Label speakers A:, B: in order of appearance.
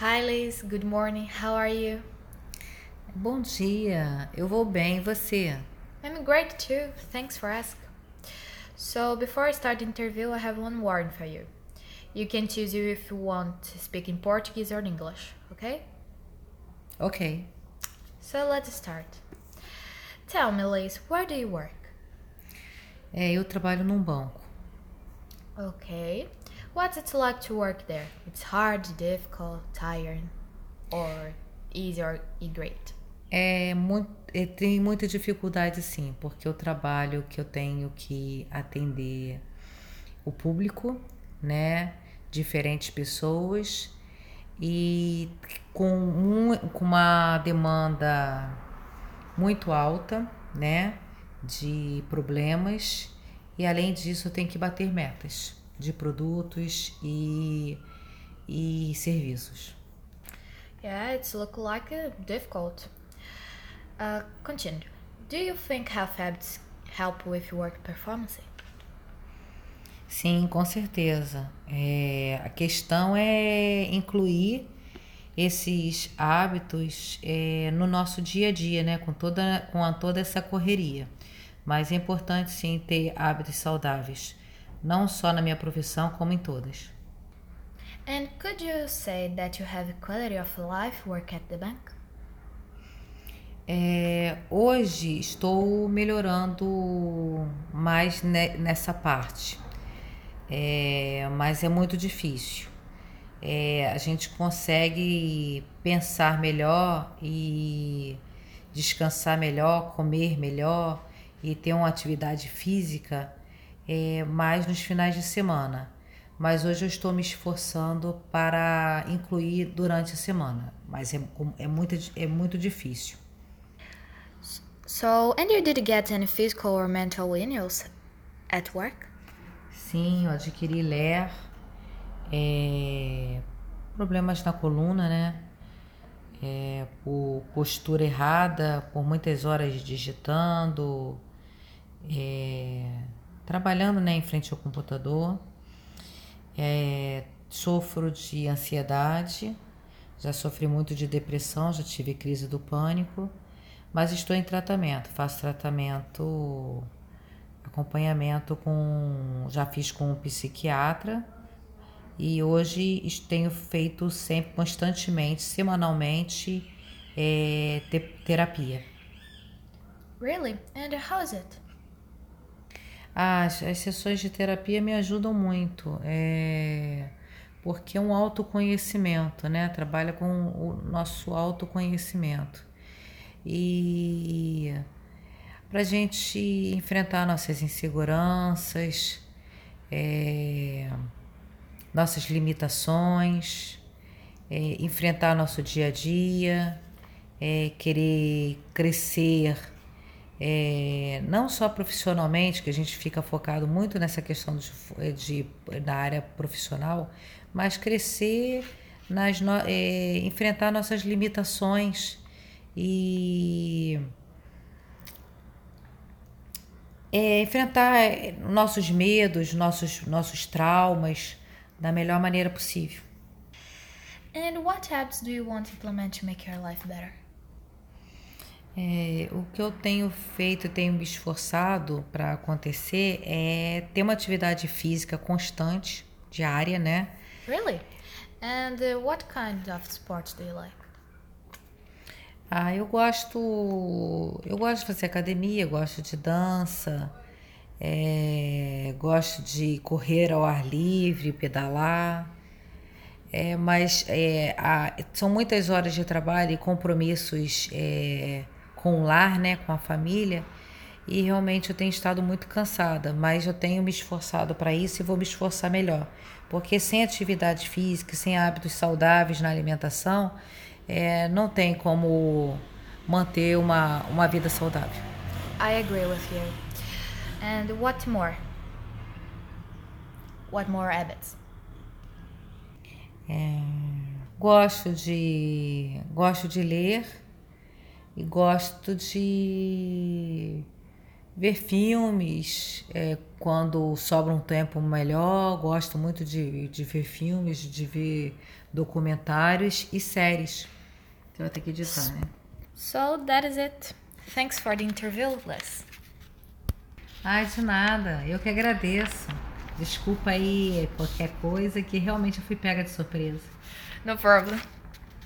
A: Hi Liz, good morning. How are you?
B: Bom dia, eu vou bem, e você?
A: I'm great too. Thanks for asking. So before I start the interview, I have one warning for you. You can choose if you want to speak in Portuguese or English, okay?
B: Ok.
A: So let's start. Tell me, Liz, where do you work?
B: É, eu trabalho num banco.
A: Okay. What's it like to work there? It's hard, difficult, tiring, or easy or great?
B: É, muito, é, tem muita dificuldade sim, porque eu trabalho que eu tenho que atender o público, né? Diferentes pessoas e com, um, com uma demanda muito alta, né? De problemas e além disso eu tenho que bater metas de produtos e, e serviços.
A: Yeah, it's look like difficult. Uh, continue. Do you think health habits help with work performance?
B: Sim, com certeza. É, a questão é incluir esses hábitos é, no nosso dia a dia, né? Com toda, com a, toda essa correria. Mas é importante sim ter hábitos saudáveis, não só na minha profissão, como em todas.
A: And could you say that you have quality of life work at the bank?
B: É, hoje estou melhorando mais ne nessa parte, é, mas é muito difícil. É, a gente consegue pensar melhor e descansar melhor, comer melhor e ter uma atividade física é, mais nos finais de semana. Mas hoje eu estou me esforçando para incluir durante a semana, mas é, é, muito, é muito difícil.
A: So, and you did get any physical or mental illness at work?
B: Sim, eu adquiri LER, é, problemas na coluna, né? É, por postura errada, por muitas horas digitando, é, trabalhando né, em frente ao computador. É, sofro de ansiedade, já sofri muito de depressão, já tive crise do pânico mas estou em tratamento, faço tratamento, acompanhamento com, já fiz com um psiquiatra e hoje tenho feito sempre, constantemente, semanalmente, é, te, terapia.
A: Really? And how is it?
B: As, as sessões de terapia me ajudam muito, é, porque é um autoconhecimento, né? Trabalha com o nosso autoconhecimento e para a gente enfrentar nossas inseguranças, é, nossas limitações, é, enfrentar nosso dia a dia, é, querer crescer, é, não só profissionalmente, que a gente fica focado muito nessa questão de, de da área profissional, mas crescer, nas, é, enfrentar nossas limitações e é, enfrentar nossos medos, nossos, nossos traumas da melhor maneira possível.
A: And what habits do you want to implement to make your life better?
B: É, o que eu tenho feito, tenho me esforçado para acontecer é ter uma atividade física constante, diária, né?
A: Really? And uh, what kind of sports do you like?
B: Ah, eu gosto, eu gosto de fazer academia, gosto de dança, é, gosto de correr ao ar livre, pedalar. É, mas é, a, são muitas horas de trabalho e compromissos é, com o lar, né, com a família, e realmente eu tenho estado muito cansada, mas eu tenho me esforçado para isso e vou me esforçar melhor, porque sem atividade física, sem hábitos saudáveis na alimentação, é, não tem como manter uma, uma vida saudável.
A: I agree with you. And what more? What more habits?
B: É, gosto de gosto de ler e gosto de ver filmes, é, quando sobra um tempo melhor, gosto muito de, de ver filmes, de ver documentários e séries. Você vai ter que editar, né?
A: So that is it. Thanks for the interview, Les.
B: Ai, de nada. Eu que agradeço. Desculpa aí qualquer coisa que realmente eu fui pega de surpresa.
A: No problem.